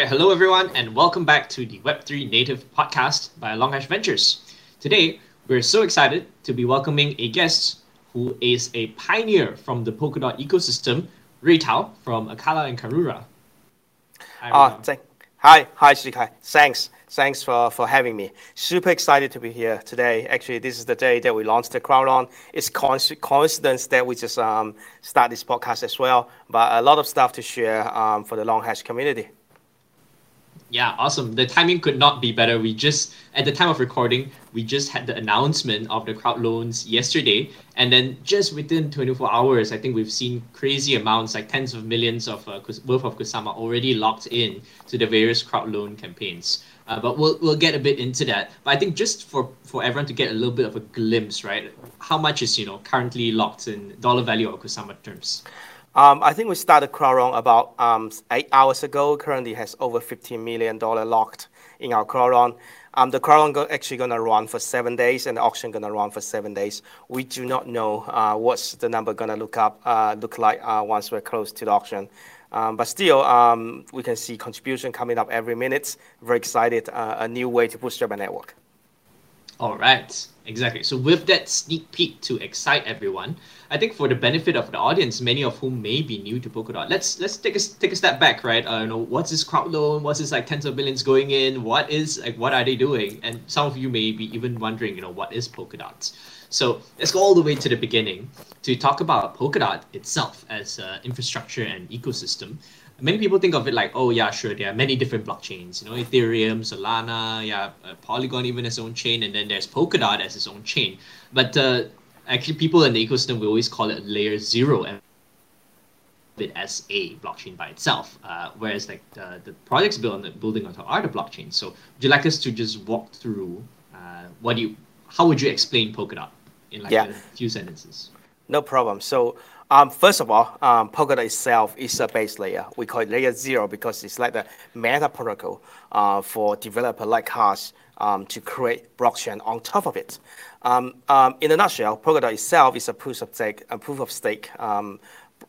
right, hello everyone, and welcome back to the Web3 Native podcast by Longhash Ventures. Today, we're so excited to be welcoming a guest who is a pioneer from the Polkadot ecosystem, Rui Tao from Acala and Karura. Hi, uh, th- hi, hi, Shikai. Thanks. Thanks for, for having me. Super excited to be here today. Actually, this is the day that we launched the crowd loan. It's coincidence that we just um, start this podcast as well, but a lot of stuff to share um, for the Longhash community. Yeah, awesome. The timing could not be better. We just, at the time of recording, we just had the announcement of the crowd loans yesterday. And then just within 24 hours, I think we've seen crazy amounts, like tens of millions of uh, worth of Kusama already locked in to the various crowd loan campaigns. Uh, but we'll, we'll get a bit into that. But I think just for, for everyone to get a little bit of a glimpse, right? How much is, you know, currently locked in dollar value or Kusama terms? Um, I think we started crowd loan about um, eight hours ago. Currently has over $15 million locked in our crowd loan. Um, the crowd loan go- actually going to run for seven days, and the auction going to run for seven days. We do not know uh, what's the number going to look up uh, look like uh, once we're close to the auction. Um, but still, um, we can see contribution coming up every minute. Very excited, uh, a new way to bootstrap a network. All right, exactly. So with that sneak peek to excite everyone, I think for the benefit of the audience, many of whom may be new to Polkadot, let's let's take a take a step back, right? Uh, you know, what's this crowd loan? What's this like tens of billions going in? What is like what are they doing? And some of you may be even wondering, you know, what is Polkadot? So let's go all the way to the beginning to talk about Polkadot itself as an infrastructure and ecosystem. Many people think of it like, oh yeah, sure, there are many different blockchains. You know, Ethereum, Solana, yeah, uh, Polygon even its own chain, and then there's Polkadot as its own chain. But uh, actually people in the ecosystem we always call it layer zero and it as a blockchain by itself. Uh, whereas like the, the projects built on the building on top are the blockchain. So would you like us to just walk through uh, what do you how would you explain Polkadot in like yeah. a few sentences? No problem. So um, first of all, um, Polkadot itself is a base layer. We call it layer zero because it's like the meta protocol uh, for developer like us um, to create blockchain on top of it. Um, um, in a nutshell, Polkadot itself is a proof of stake, a proof of stake um,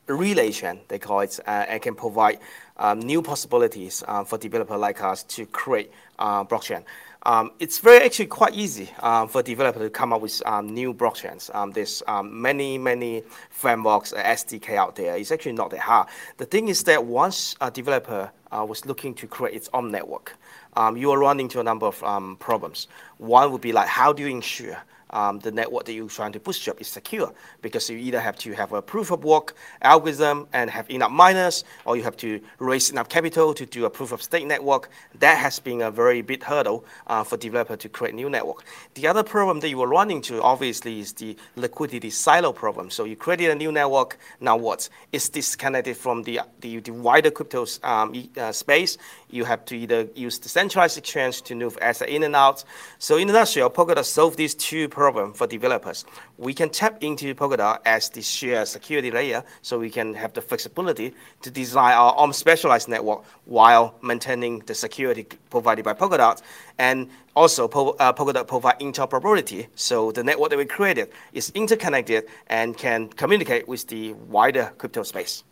relay chain, they call it, uh, and can provide um, new possibilities uh, for developer like us to create uh, blockchain. Um, it's very actually quite easy um, for developers to come up with um, new blockchains. Um, there's many, many frameworks, uh, SDK out there. It's actually not that hard. The thing is that once a developer uh, was looking to create its own network, um, you are running into a number of problems. One would be like, how do you ensure um, the network that you're trying to bootstrap is secure because you either have to have a proof of work algorithm and have enough miners, or you have to raise enough capital to do a proof of stake network. That has been a very big hurdle uh, for developer to create new network. The other problem that you will run into, obviously, is the liquidity silo problem. So you created a new network, now what? It's disconnected from the, the, the wider crypto um, uh, space. You have to either use the centralized exchange to move asset in and out. So in a nutshell, Polkadot solve these two problems problem for developers. We can tap into Polkadot as the shared security layer so we can have the flexibility to design our own specialized network while maintaining the security provided by Polkadot. And also, uh, Polkadot provide interoperability, so the network that we created is interconnected and can communicate with the wider crypto space.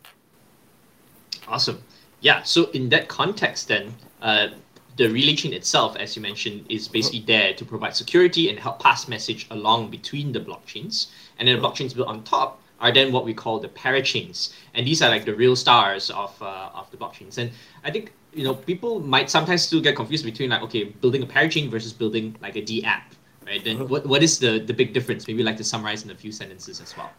Awesome. Yeah, so in that context, then, uh, the relay chain itself, as you mentioned, is basically there to provide security and help pass message along between the blockchains. And then the blockchains built on top are then what we call the parachains, and these are like the real stars of uh, of the blockchains. And I think you know people might sometimes still get confused between like okay, building a parachain versus building like a D app, right? Then what, what is the the big difference? Maybe like to summarize in a few sentences as well.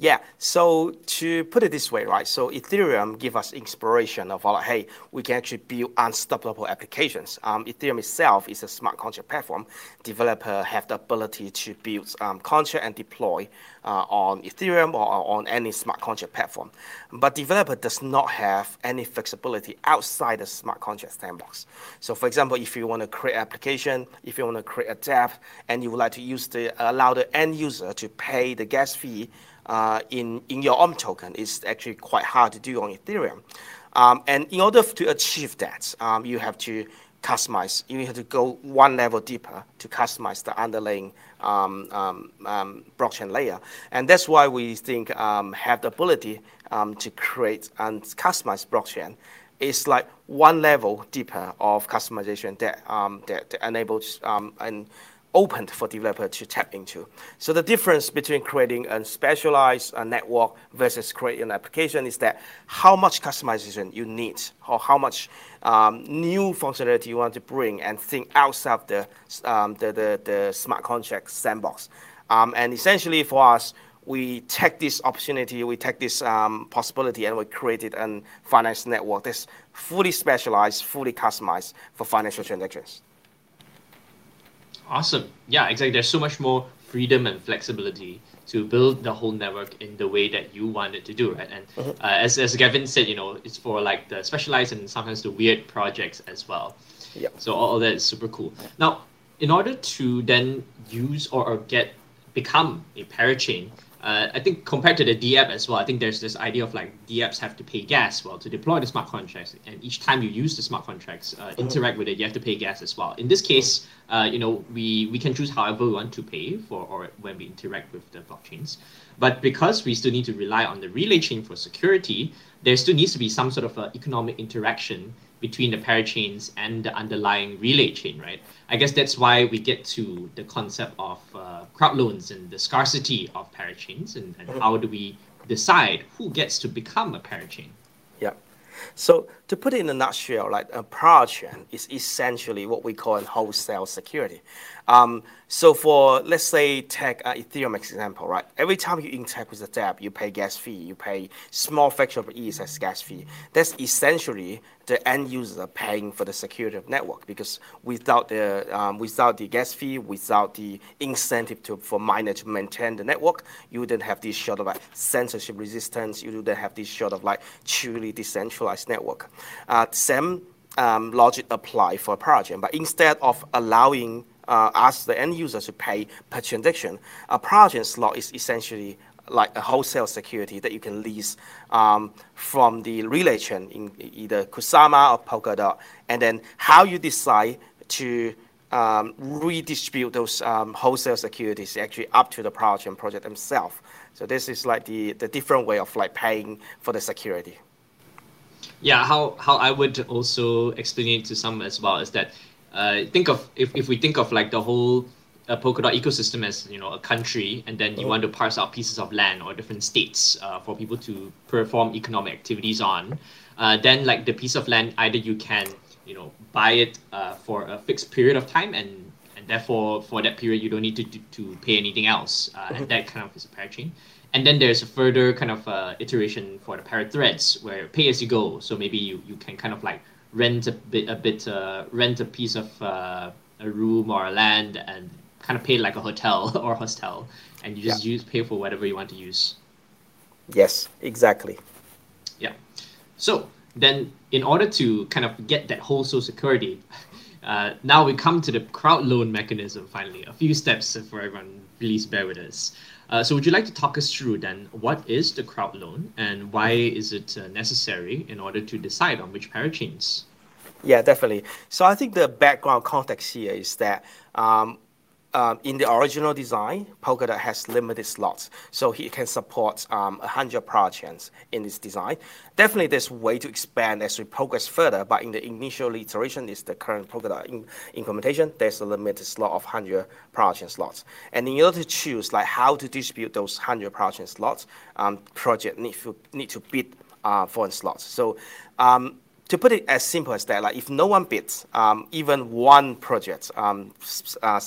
Yeah, so to put it this way, right? So Ethereum give us inspiration of like, hey, we can actually build unstoppable applications. Um, Ethereum itself is a smart contract platform. Developer have the ability to build um, contract and deploy uh, on Ethereum or on any smart contract platform. But developer does not have any flexibility outside the smart contract sandbox. So for example, if you want to create an application, if you want to create a dApp, and you would like to use the allow the end user to pay the gas fee uh, in, in your own token is actually quite hard to do on Ethereum. Um, and in order to achieve that, um, you have to customize. You have to go one level deeper to customize the underlying um, um, um blockchain layer. And that's why we think um, have the ability to create and customize blockchain is like one level deeper of customization that um, that, that enables um, and opened for developer to tap into. So the difference between creating a specialized uh, network versus creating an application is that how much customization you need or how much um, new functionality you want to bring and think outside the, um, the, the, the, smart contract sandbox. Um, and essentially for us, we take this opportunity, we take this um, possibility, and we created a finance network that's fully specialized, fully customized for financial transactions. Awesome. Yeah, exactly. There's so much more freedom and flexibility to build the whole network in the way that you want it to do, right? And mm-hmm. uh, as, as Gavin said, you know, it's for like the specialized and sometimes the weird projects as well. Yeah. So all, all that is super cool. Now, in order to then use or, or get become a parachain, uh, I think compared to the DApp as well, I think there's this idea of like DApps have to pay gas well to deploy the smart contracts, and each time you use the smart contracts, uh, mm-hmm. interact with it, you have to pay gas as well. In this case, uh, you know, we we can choose however we want to pay for or when we interact with the blockchains, but because we still need to rely on the relay chain for security, there still needs to be some sort of economic interaction between the parachains and the underlying relay chain, right? I guess that's why we get to the concept of uh, crowd loans and the scarcity of parachains and, and mm-hmm. how do we decide who gets to become a parachain. Yeah. So to put it in a nutshell, like a parachain is essentially what we call a wholesale security. Um, so for let's say take uh, Ethereum example, right? Every time you interact with the dApp, you pay gas fee. You pay small fraction of ETH as gas fee. That's essentially the end user paying for the security of network because without the um, without the gas fee, without the incentive to for miner to maintain the network, you wouldn't have this sort of like censorship resistance. You wouldn't have this sort of like truly decentralized network. Uh, same um, logic apply for Parachain, but instead of allowing uh, us, the end user, to pay per transaction, a Parachain slot is essentially like a wholesale security that you can lease um, from the relay chain in either Kusama or Polkadot, and then how you decide to um, redistribute those um, wholesale securities actually up to the Parachain project themselves. So this is like the, the different way of like paying for the security. Yeah, how how I would also explain it to some as well is that uh, think of if, if we think of like the whole uh, Polkadot ecosystem as you know a country, and then you want to parse out pieces of land or different states uh, for people to perform economic activities on. Uh, then like the piece of land, either you can you know buy it uh, for a fixed period of time, and and therefore for that period you don't need to to, to pay anything else, uh, and that kind of is a parachain. And then there's a further kind of uh, iteration for the parathreads where pay as you go. So maybe you, you can kind of like rent a bit, a bit, uh, rent a piece of uh, a room or a land and kind of pay like a hotel or hostel, and you just yeah. use pay for whatever you want to use. Yes, exactly. Yeah. So then, in order to kind of get that whole social security, uh, now we come to the crowd loan mechanism. Finally, a few steps for everyone. Please bear with us. Uh, so would you like to talk us through then what is the crowd loan and why is it uh, necessary in order to decide on which parachains? Yeah, definitely. So I think the background context here is that um, um, in the original design, Polkadot has limited slots, so it can support um, 100 parachains in this design. Definitely, there's way to expand as we progress further, but in the initial iteration, is the current Polkadot in implementation, there's a limited slot of 100 parachain slots. And in order to choose like how to distribute those 100 parachain slots, um, project need to, need to bid uh, for a slot. So um, to put it as simple as that, like if no one bids, um, even one project um, uh,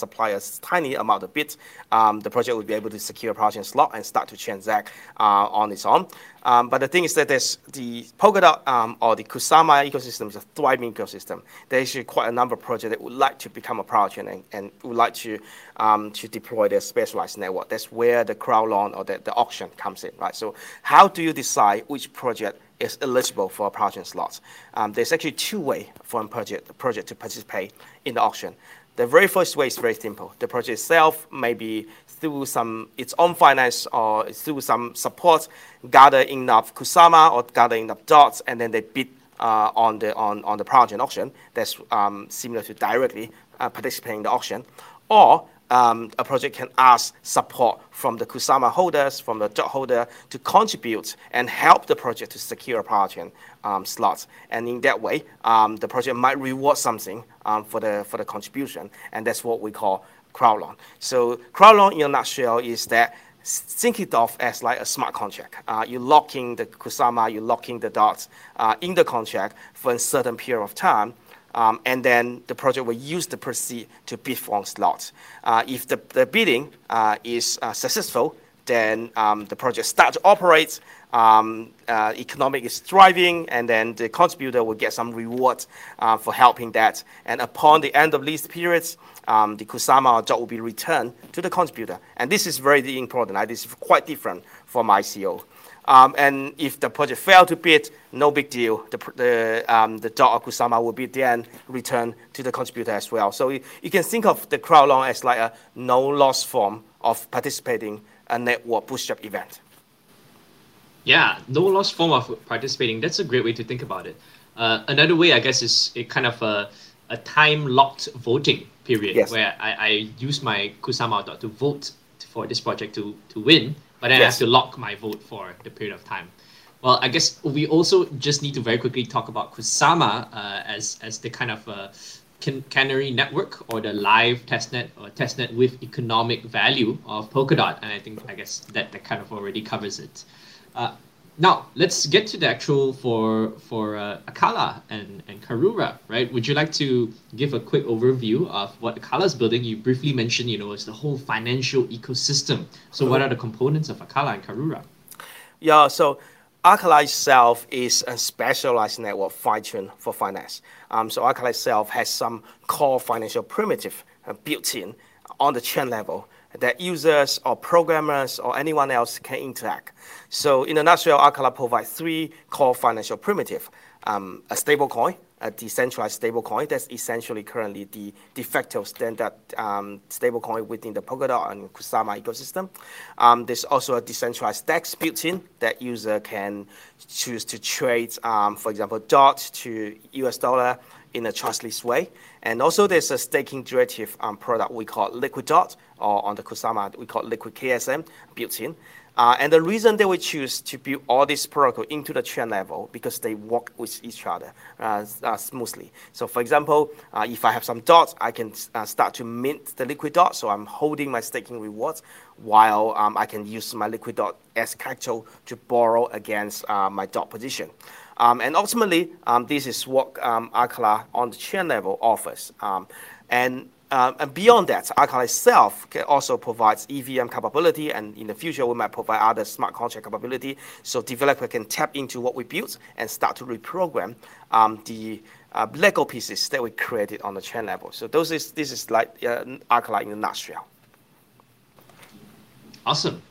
tiny amount of bids, um, the project will be able to secure a project slot and start to transact uh, on its own. Um, but the thing is that there's the Polkadot um, or the Kusama ecosystem is a thriving ecosystem. There's actually quite a number of projects that would like to become a project and, and would like to um, to deploy their specialized network. That's where the crowd loan or the, the auction comes in, right? So how do you decide which project is eligible for a project slot. Um, there's actually two ways for a project, project to participate in the auction. The very first way is very simple. The project itself may be through some its own finance or through some support, gather enough Kusama or gather enough dots, and then they bid uh, on the on, on the project auction. That's um, similar to directly uh, participating in the auction. Or um, a project can ask support from the Kusama holders, from the dot holder to contribute and help the project to secure a chain um, slots. And in that way, um, the project might reward something um, for, the, for the contribution. And that's what we call crowd loan. So crowd loan in a nutshell is that think it of as like a smart contract. Uh, you locking the Kusama, you're locking the dots uh, in the contract for a certain period of time. Um, and then the project will use the proceed to bid for slots. Uh, if the, the bidding uh, is uh, successful, then um, the project start to operate, um, uh, economic is thriving, and then the contributor will get some reward uh, for helping that. And upon the end of lease periods, um, the Kusama job will be returned to the contributor. And this is very important. Right? This is quite different from ICO. Um, and if the project failed to bid, no big deal. The, the, um, the dot Kusama will be then returned to the contributor as well. So you, you can think of the crowd loan as like a no loss form of participating a network bootstrap event. Yeah, no loss form of participating. That's a great way to think about it. Uh, another way, I guess, is a kind of a, a time locked voting period yes. where I, I use my Kusama dot to vote for this project to, to win but then yes. I have to lock my vote for the period of time. Well, I guess we also just need to very quickly talk about Kusama uh, as as the kind of uh, can- canary network or the live testnet or testnet with economic value of Polkadot, and I think I guess that that kind of already covers it. Uh, now let's get to the actual for for uh, Acala and and Karura, right? Would you like to give a quick overview of what Acala is building? You briefly mentioned, you know, it's the whole financial ecosystem. So, what are the components of Acala and Karura? Yeah, so Acala itself is a specialized network fine-tuned for finance. Um, so Acala itself has some core financial primitive uh, built in on the chain level that users or programmers or anyone else can interact. So in a nutshell, Acala provides three core financial primitive. Um, a stablecoin, a decentralized stablecoin that's essentially currently the de facto standard um, stablecoin within the Polkadot and Kusama ecosystem. Um, there's also a decentralized DEX built in that user can choose to trade, um, for example, DOT to US dollar in a trustless way. And also there's a staking derivative um, product we call Liquid Dot, or on the Kusama we call Liquid KSM built in. Uh, and the reason they would choose to build all this protocol into the chain level because they work with each other uh, uh, smoothly. So for example, uh, if I have some dots, I can uh, start to mint the liquid dot. So I'm holding my staking rewards while um, I can use my liquid dot as capital to borrow against uh, my dot position. Um, and ultimately, um, this is what um, Acala on the chain level offers. And um, and beyond that, Acala itself also provides EVM capability, and in the future we might provide other smart contract capability, so developer can tap into what we built and start to reprogram um, the uh, Lego pieces that we created on the chain level. So those is this is like uh, Acala in a nutshell. Awesome.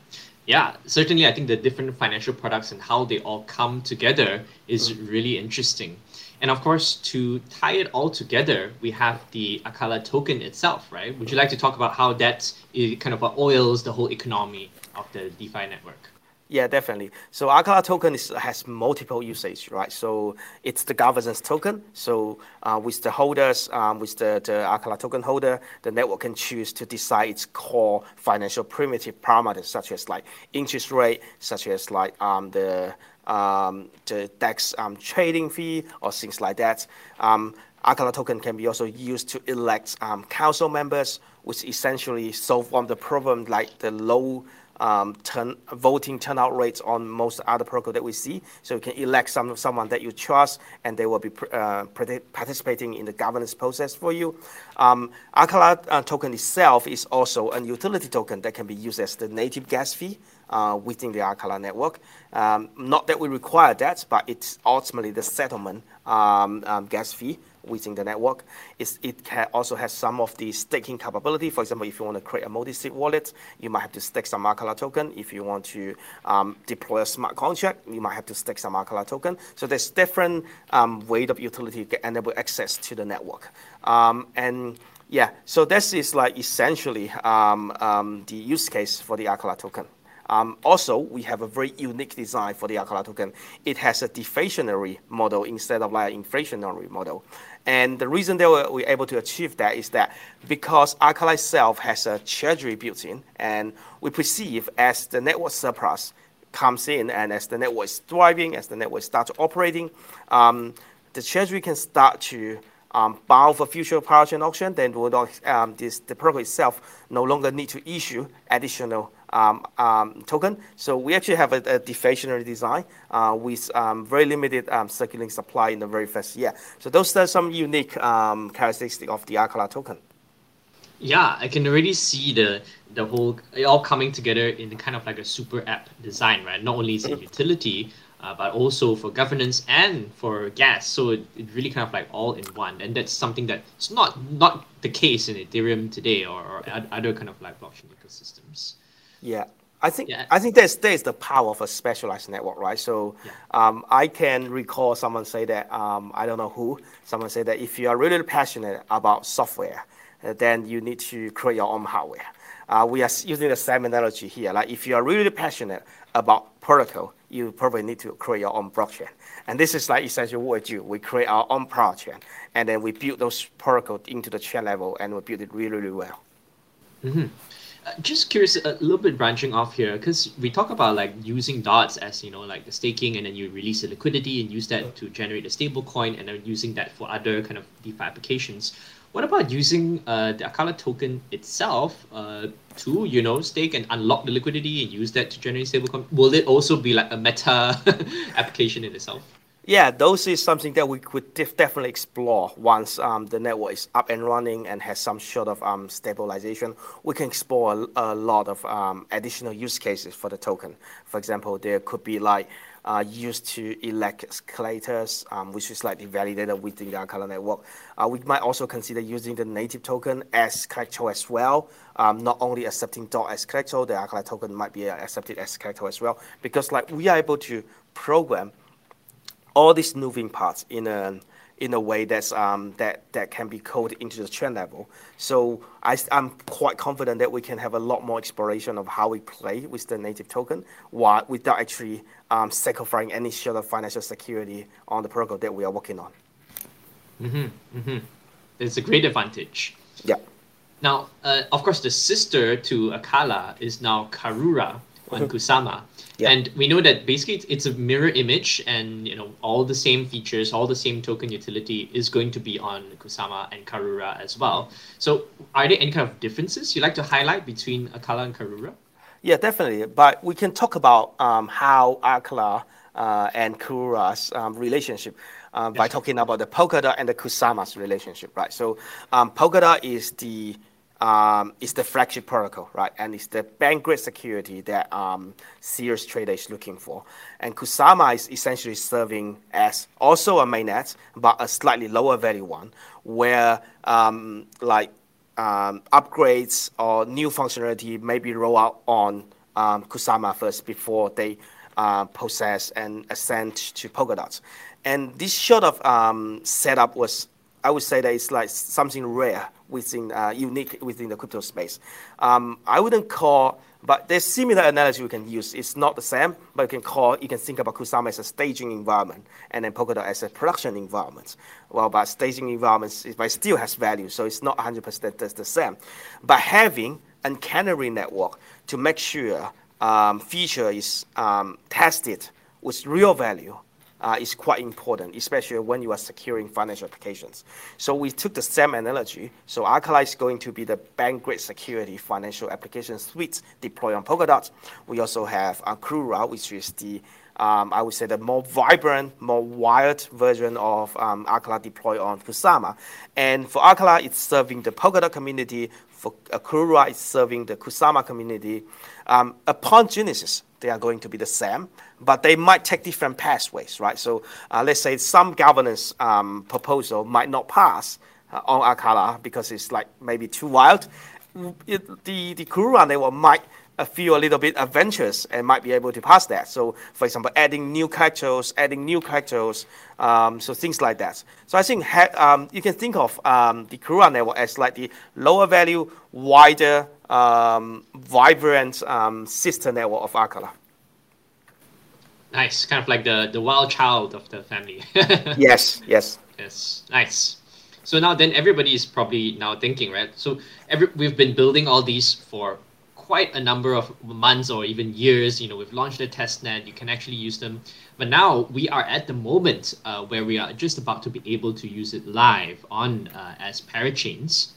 Yeah, certainly. I think the different financial products and how they all come together is really interesting. And of course, to tie it all together, we have the Acala token itself, right? Would you like to talk about how that kind of uh, oils the whole economy of the DeFi network? Yeah, definitely. So Acala token is, has multiple usage, right? So it's the governance token. So uh, with the holders, um, with the, the Acala token holder, the network can choose to decide its core financial primitive parameters, such as like interest rate, such as like um, the um, the DEX um, trading fee or things like that. Um, Acala token can be also used to elect um, council members, which essentially solve one of the problem like the low um, turn, voting turnout rates on most other protocols that we see. So you can elect some, someone that you trust, and they will be uh, participating in the governance process for you. Um, Acala uh, token itself is also a utility token that can be used as the native gas fee uh, within the Acala network. Um, not that we require that, but it's ultimately the settlement um, um, gas fee within the network. It's, it also has some of the staking capability. For example, if you want to create a multi-sig wallet, you might have to stake some Acala token. If you want to um, deploy a smart contract, you might have to stake some Acala token. So there's different um, way of utility to get enable access to the network. Um, and yeah, so this is like essentially um, um, the use case for the Acala token. Um, also, we have a very unique design for the Acala token. It has a deflationary model instead of like an inflationary model. And the reason that we're, we're able to achieve that is that because Acala itself has a treasury built in, and we perceive as the network surplus comes in and as the network is thriving, as the network starts operating, um, the treasury can start to um, bound for future parachain auction, then not, um, this, the protocol itself no longer need to issue additional token. So we actually have a, a deflationary design uh, with um, very limited um, circulating supply in the very first year. So those are some unique um, characteristics of the Acala token. Yeah, I can already see the the whole it all coming together in kind of like a super app design, right? Not only is it utility, uh, but also for governance and for gas. So it, it really kind of like all in one, and that's something that's not not the case in Ethereum today or, or other kind of like blockchain ecosystems. Yeah. I think yeah. I think that's that's the power of a specialized network, right? So yeah. um, I can recall someone say that um, I don't know who someone said that if you are really passionate about software, uh, then you need to create your own hardware. Uh, we are using the same analogy here. Like if you are really passionate about protocol, you probably need to create your own blockchain. And this is like essentially what we do. We create our own blockchain, and then we build those protocols into the chain level, and we build it really, really well. Mm-hmm. Just curious, a little bit branching off here, because we talk about like using dots as you know, like the staking, and then you release the liquidity and use that to generate a stable coin, and then using that for other kind of DeFi applications. What about using uh, the Acala token itself uh, to, you know, stake and unlock the liquidity and use that to generate stablecoin? Will it also be like a meta application in itself? Yeah, those is something that we could def- definitely explore once um, the network is up and running and has some sort of um, stabilization. We can explore a, a lot of um, additional use cases for the token. For example, there could be like uh, used to elect collators, um, which is like validated within the Acala network. Uh, we might also consider using the native token as collateral as well. Um, not only accepting dot as collateral, the Acala token might be accepted as collateral as well, because like we are able to program all these moving parts in a in a way that's um, that that can be coded into the trend level. So I, am quite confident that we can have a lot more exploration of how we play with the native token, while without actually um, sacrificing any sort of financial security on the protocol that we are working on. Mm-hmm. Mm-hmm. It's a great advantage. Yeah. Now, uh, of course, the sister to Acala is now Karura on. Kusama. Yeah. And we know that basically it's a mirror image, and you know all the same features, all the same token utility is going to be on Kusama and Karura as well. So, are there any kind of differences you like to highlight between Acala and Karura? Yeah, definitely. But we can talk about um, how Acala uh, and Karura's um, relationship. Um, by talking about the Polkadot and the Kusama's relationship, right? So um, Polkadot is the um, is the flagship protocol, right? And it's the bank grade security that um, serious trader is looking for. And Kusama is essentially serving as also a mainnet, but a slightly lower value one, where um, like um, upgrades or new functionality may be rolled out on um, Kusama first before they uh, process and ascend to Polkadot. And this sort of um, setup was I would say that it's like something rare within uh, unique within the crypto space. Um, I wouldn't call, but there's similar analogy we can use. It's not the same, but you can call you can think about Kusama as a staging environment and then Polkadot as a production environment. Well, but staging environments but still has value, so it's not 100% the same. But having a canary network to make sure um, feature is um, tested with real value uh, is quite important, especially when you are securing financial applications. So we took the same analogy. So Acala is going to be the bank-grade security financial application suite deployed on Polkadot. We also have Karura, which is the um, I would say the more vibrant, more wild version of um, Acala deployed on Kusama. And for Acala, it's serving the Polkadot community. For Karura, it's serving the Kusama community. Um, upon Genesis, they are going to be the same, but they might take different pathways, right? So uh, let's say some governance um, proposal might not pass uh, on Acala because it's like maybe too wild, it, the the Karura network might feel a little bit adventurous and might be able to pass that. So, for example, adding new characters, adding new characters, um, so things like that. So I think um, you can think of um, the Karura network as like the lower value, wider, um, vibrant um, sister network of Acala. Nice, kind of like the the wild child of the family. yes, yes, yes, nice. So now then everybody is probably now thinking, right? So every we've been building all these for quite a number of months or even years. You know, we've launched a test net, you can actually use them. But now we are at the moment uh, where we are just about to be able to use it live on uh, as parachains.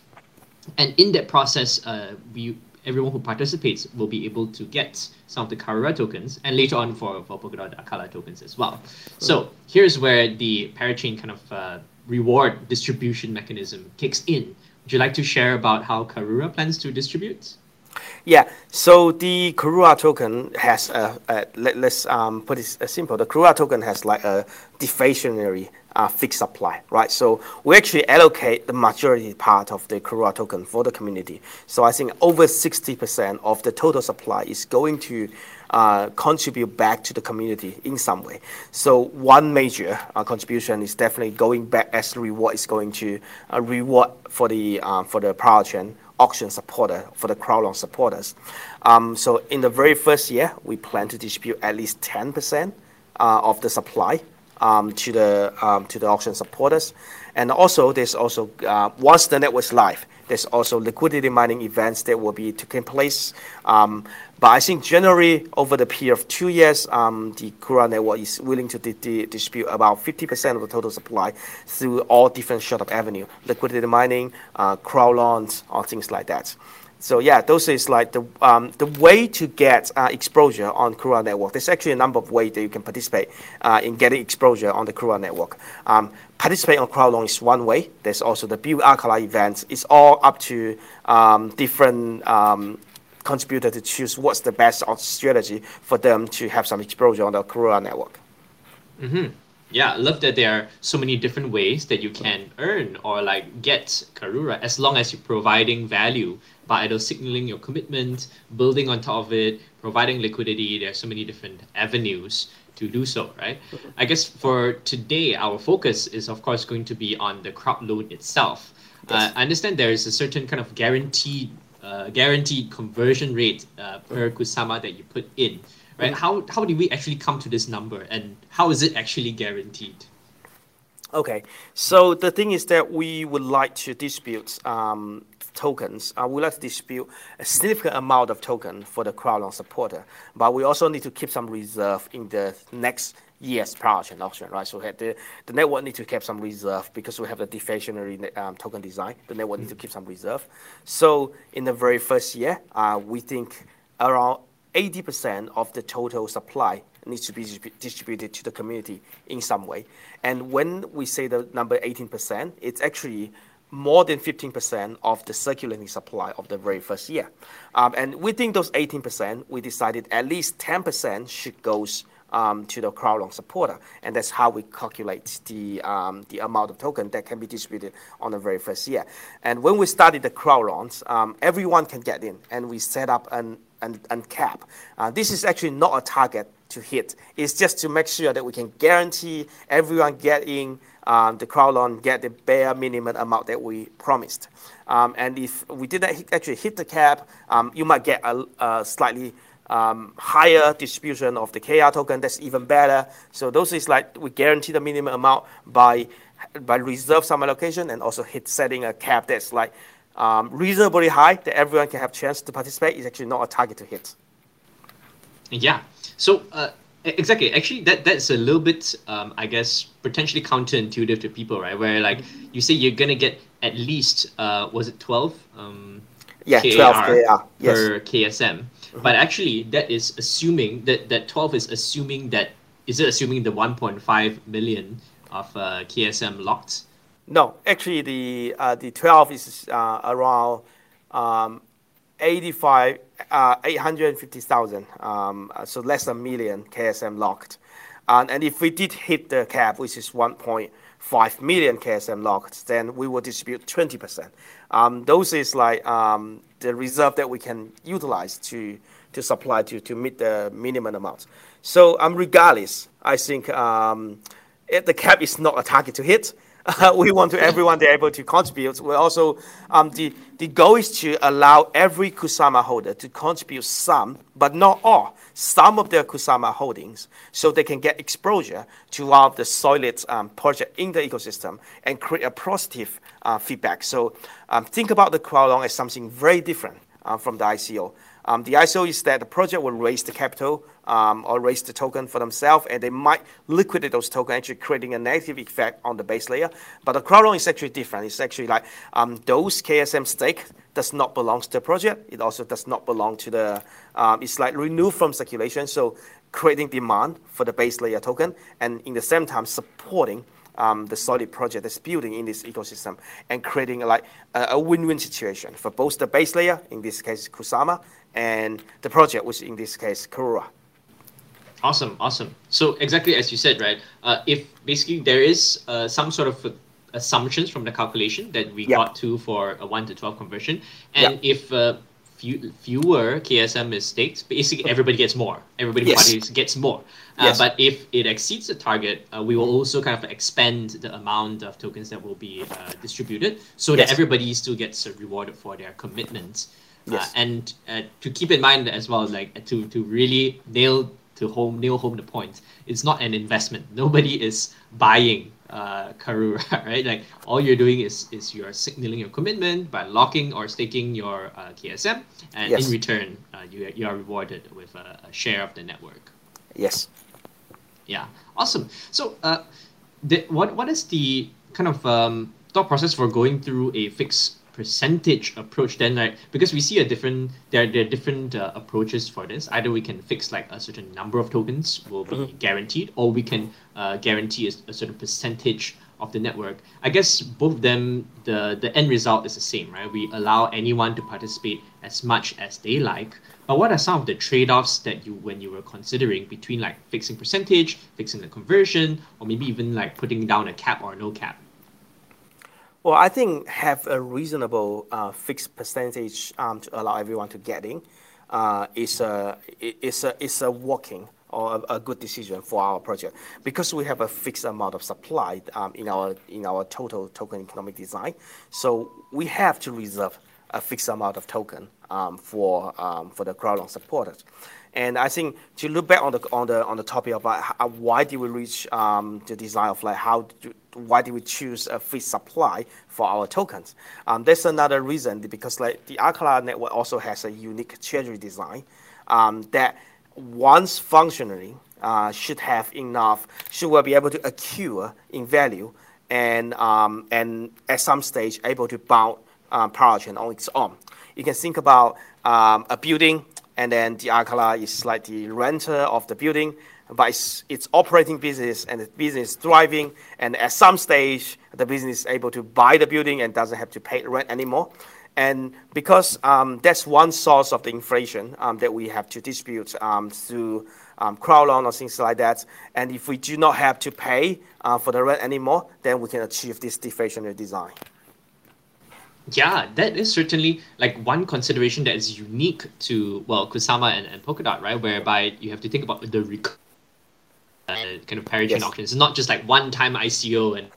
And in that process, uh, we everyone who participates will be able to get some of the Karura tokens and later on for, for Polkadot Acala tokens as well. So here's where the parachain kind of uh, reward distribution mechanism kicks in. Would you like to share about how Karura plans to distribute? Yeah, so the Karura token has a, a let, us um, put it simple. The Karura token has like a deflationary uh, fixed supply, right? So we actually allocate the majority part of the Karura token for the community. So I think over 60% of the total supply is going to uh, contribute back to the community in some way. So one major uh, contribution is definitely going back as reward is going to uh, reward for the uh, for the parachain auction supporter for the crowd launch supporters. Um, so in the very first year, we plan to distribute at least 10% uh, of the supply um, to the um, to the auction supporters, and also there's also uh, once the network is live, there's also liquidity mining events that will be taking place. Um, but I think generally over the period of two years, um, the Karura network is willing to di- di- distribute about 50% of the total supply through all different sort of avenue, liquidity mining, uh, crowd loans, or things like that. So yeah, those is like the um, the way to get uh, exposure on Karura network. There's actually a number of ways that you can participate uh, in getting exposure on the Karura network. Um, participate on crowd loan is one way. There's also the Build events. It's all up to um, different um, contributor to choose what's the best strategy for them to have some exposure on the Karura network. Mm-hmm. Yeah, I love that there are so many different ways that you can earn or like get Karura as long as you're providing value by either signaling your commitment, building on top of it, providing liquidity. There are so many different avenues to do so, right? Mm-hmm. I guess for today, our focus is of course going to be on the crowd loan itself. Yes. Uh, I understand there is a certain kind of guaranteed uh, guaranteed conversion rate uh, per kusama that you put in, right? Mm. How how do we actually come to this number, and how is it actually guaranteed? Okay, so the thing is that we would like to distribute um, tokens. Uh, we like to distribute a significant amount of token for the crowd loan supporter, but we also need to keep some reserve in the next year's parachain auction, right? So the, the network need to keep some reserve because we have the deflationary um, token design. The network mm need to keep some reserve. So in the very first year, uh, we think around 80% of the total supply needs to be distributed to the community in some way. And when we say the number 18%, it's actually more than 15% of the circulating supply of the very first year. Um, and within those 18%, we decided at least 10% should go um, to the crowd supporter, and that's how we calculate the um, the amount of token that can be distributed on the very first year. And when we started the crowd loans, um, everyone can get in, and we set up an an, an cap. Uh, this is actually not a target to hit. It's just to make sure that we can guarantee everyone getting um, the crowd loan, get the bare minimum amount that we promised. Um, and if we didn't actually hit the cap, um, you might get a, a slightly um, higher distribution of the KAR token, that's even better. So those is like we guarantee the minimum amount by by reserve some allocation and also hit setting a cap that's like um, reasonably high that everyone can have chance to participate. Is actually not a target to hit. Yeah. So uh, exactly, actually, that that's a little bit, um, I guess, potentially counterintuitive to people, right? Where like you say you're gonna get at least, uh, was it twelve? Um, yeah, KAR 12 KAR per yes. KSM. Mm-hmm. But actually, that is assuming that that 12 is assuming that is it assuming the 1.5 million of uh, KSM locked? No, actually, the uh, the 12 is uh, around um, 85, uh, 850,000, um, so less than a million KSM locked. And, and if we did hit the cap, which is 1.5 million KSM locked, then we will distribute 20%. Um, those is like um, the reserve that we can utilize to to supply to to meet the minimum amount. So um, regardless, I think um, it, the cap is not a target to hit. Uh, we want to everyone to be able to contribute. We also um, the the goal is to allow every Kusama holder to contribute some, but not all, some of their Kusama holdings, so they can get exposure to all the solid um, project in the ecosystem and create a positive uh, feedback. So um, think about the crowd as something very different uh, from the ICO. Um, the ICO is that the project will raise the capital um, or raise the token for themselves, and they might liquidate those tokens, actually creating a negative effect on the base layer. But the crowd loan is actually different. It's actually like um, those KSM stake does not belong to the project. It also does not belong to the. Um, it's like removed from circulation, so creating demand for the base layer token, and in the same time supporting um, the solid project that's building in this ecosystem and creating like a, a win-win situation for both the base layer, in this case Kusama, and the project, which in this case Karura. Awesome, awesome. So exactly as you said, right? Uh, if basically there is uh, some sort of assumptions from the calculation that we yep. got to for a one to twelve conversion, and yep. if uh, few, fewer KSM mistakes, basically everybody gets more. Everybody yes. gets more. Uh, yes. But if it exceeds the target, uh, we will also kind of expand the amount of tokens that will be uh, distributed so yes. that everybody still gets rewarded for their commitment. Yes. and to keep in mind as well, like to, to really nail to home nail home the point, it's not an investment. Nobody is buying uh, Karura, right? Like all you're doing is is you're signaling your commitment by locking or staking your uh, KSM, and yes. in return, uh, you you are rewarded with a, a, share of the network. Yes. Yeah. Awesome. So, uh, the, what what is the kind of um, thought process for going through a fixed percentage approach then like because we see a different there, there are different uh, approaches for this. Either we can fix like a certain number of tokens will be mm-hmm. guaranteed or we can uh, guarantee a, a, certain percentage of the network. I guess both of them the the end result is the same right? We allow anyone to participate as much as they like. But what are some of the trade-offs that you when you were considering between like fixing percentage fixing the conversion or maybe even like putting down a cap or no cap well, I think have a reasonable uh, fixed percentage um, to allow everyone to get in uh, is a is a is a working or a, a, good decision for our project because we have a fixed amount of supply um, in our in our total token economic design. So we have to reserve a fixed amount of token um, for um, for the crowd loan supporters. And I think to look back on the on the on the topic of uh, why did we reach um, the design of like how do, why did we choose a free supply for our tokens? Um, there's another reason because like the Acala network also has a unique treasury design um, that once functionally uh, should have enough should will be able to accrue in value and um, and at some stage able to bound um, parachain on its own. You can think about um, a building and then the Acala is like the renter of the building, but it's, operating business and the business is thriving, and at some stage, the business is able to buy the building and doesn't have to pay rent anymore. And because um, that's one source of the inflation um, that we have to distribute um, through um, crowd loan or things like that. And if we do not have to pay uh, for the rent anymore, then we can achieve this deflationary design. Yeah, that is certainly like one consideration that is unique to well Kusama and, and Polkadot, right? Whereby you have to think about the rec- kind of parachain yes. auctions. It's not just like one time ICO and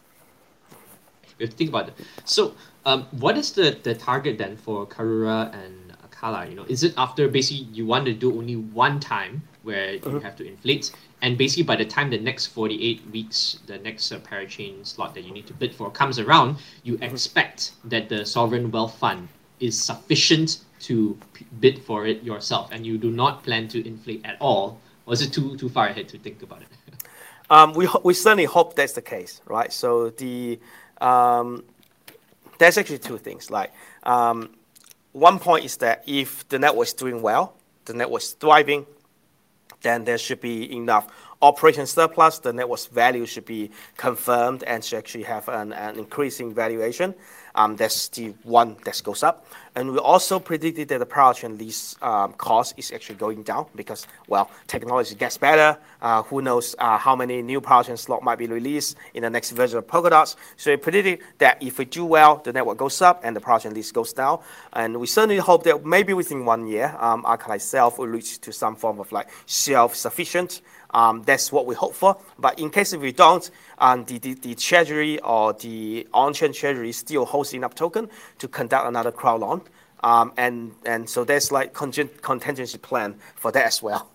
we have to think about it. So, um, what is the, the target then for Karura and Kala? You know, is it after basically you want to do only one time where uh-huh. you have to inflate, and basically, by the time the next 48 weeks, the next uh, parachain slot that you need to bid for comes around, you mm-hmm. expect that the sovereign wealth fund is sufficient to p- bid for it yourself, and you do not plan to inflate at all. Or is it too too far ahead to think about it? Um, we we certainly hope that's the case, right? So the um, there's actually two things. Like um, one point is that if the network is doing well, the network is thriving, then there should be enough operation surplus. The network's value should be confirmed and should actually have an, an increasing valuation. Um, that's the one that goes up. And we also predicted that the parachain lease um, cost is actually going down because, well, technology gets better. Uh, who knows uh, how many new parachain slot might be released in the next version of Polkadot. So we predicted that if we do well, the network goes up and the parachain lease goes down. And we certainly hope that maybe within one year, um, Acala itself will reach to some form of like self-sufficient um, that's what we hope for. But in case if we don't, um, the, the, the treasury or the on-chain treasury still holds enough token to conduct another crowd loan. Um, and, and so there's like contingency plan for that as well.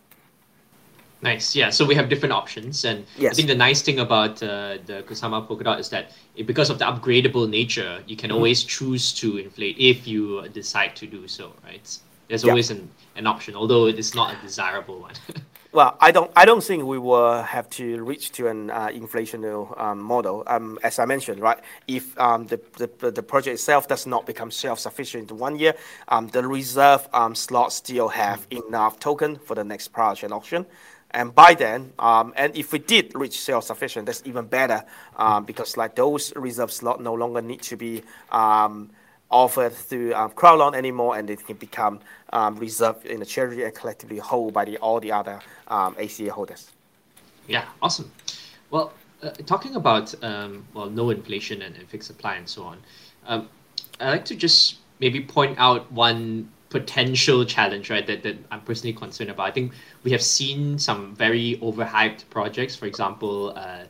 Nice. Yeah. So we have different options, and yes. I think the nice thing about uh, the Kusama Polkadot is that it, because of the upgradable nature, you can mm-hmm. always choose to inflate if you decide to do so. Right. There's always an, an option, although it is not a desirable one. Well, I don't. I don't think we will have to reach to an uh, inflationary um, model. Um, as I mentioned, right? If um, the, the, the project itself does not become self-sufficient in one year, um, the reserve um, slots still have enough token for the next project auction. And by then, um, and if we did reach self-sufficient, that's even better because like those reserve slots no longer need to be offered through um, crowd loan anymore, and it can become um, reserved in the treasury and collectively held by the, all the other um, ACA holders. Yeah, awesome. Well, uh, talking about um, well, no inflation and, and, fixed supply and so on, um, I'd like to just maybe point out one potential challenge, right, that, that I'm personally concerned about. I think we have seen some very overhyped projects. For example, uh,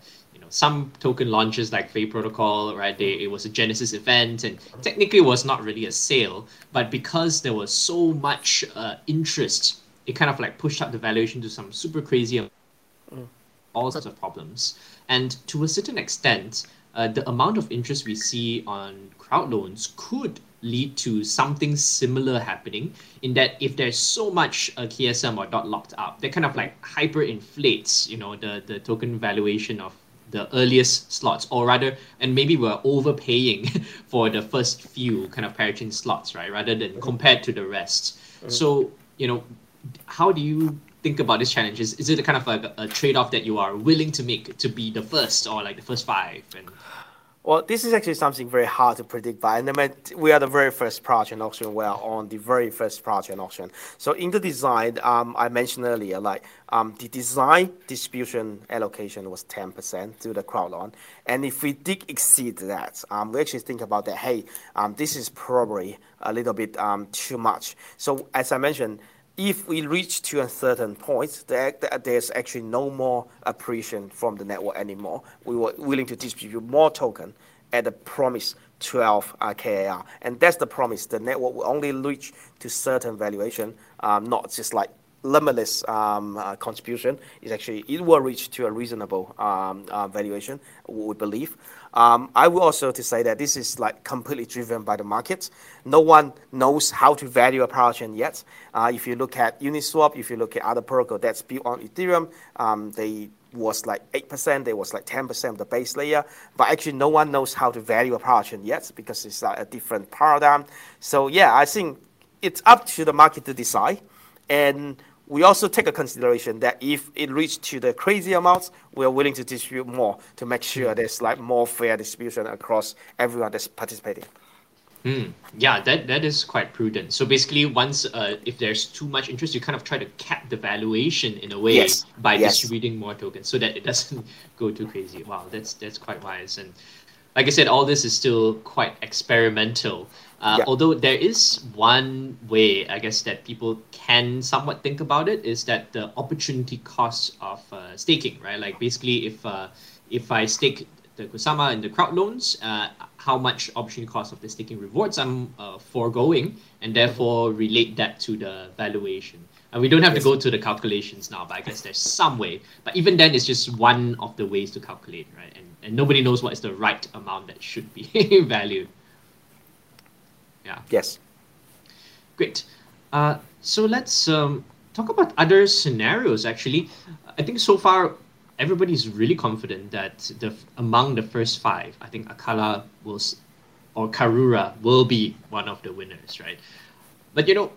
some token launches like Fei Protocol, right? They, it was a Genesis event and technically was not really a sale, but because there was so much uh, interest, it kind of like pushed up the valuation to some super crazy, mm. all sorts of problems. And to a certain extent, uh, the amount of interest we see on crowd loans could lead to something similar happening in that if there's so much uh, KSM or dot locked up, that kind of like hyper inflates, you know, the, the token valuation of the earliest slots, or rather, and maybe we're overpaying for the first few kind of parachain slots, right? Rather than compared to the rest. Mm-hmm. So, you know, how do you think about this challenge? Is, is it a kind of like a, a trade off that you are willing to make to be the first or like the first five? And well, this is actually something very hard to predict by. And we are the very first project auction. We are on the very first project auction. So in the design, um, I mentioned earlier, like um, the design distribution allocation was 10% to the crowd loan. And if we did exceed that, um, we actually think about that, hey, um, this is probably a little bit um, too much. So as I mentioned, if we reach to a certain point, there, there's actually no more appreciation from the network anymore. We were willing to distribute more token at the promise 12 uh, KAR. And that's the promise. The network will only reach to certain valuation, um, not just like limitless um, uh, contribution. is actually, it will reach to a reasonable um, uh, valuation, we believe. Um, I will also to say that this is like completely driven by the market. No one knows how to value a parachain yet. Uh, if you look at Uniswap, if you look at other protocol that's built on Ethereum, um, they was like 8%, they was like 10% of the base layer. But actually no one knows how to value a parachain yet because it's like a different paradigm. So yeah, I think it's up to the market to decide. And we also take a consideration that if it reaches to the crazy amounts, we are willing to distribute more to make sure mm. there's like more fair distribution across everyone that's participating. Mm, yeah, that that is quite prudent. So basically, once uh, if there's too much interest, you kind of try to cap the valuation in a way yes. by yes. distributing more tokens so that it doesn't go too crazy. Wow, that's that's quite wise. And like I said, all this is still quite experimental. Uh, yeah. Although there is one way, I guess, that people can somewhat think about it is that the opportunity cost of uh, staking, right? Like basically, if uh, if I stake the Kusama and the crowd loans, uh, how much opportunity cost of the staking rewards I'm uh, foregoing, and therefore relate that to the valuation. And we don't have yes. to go to the calculations now, but I guess there's some way. But even then, it's just one of the ways to calculate, right? And, and nobody knows what is the right amount that should be valued. Yeah. Yes. Great. Uh, so let's um, talk about other scenarios. Actually, I think so far everybody's really confident that the among the first five, I think Acala will or Karura will be one of the winners, right? But you know,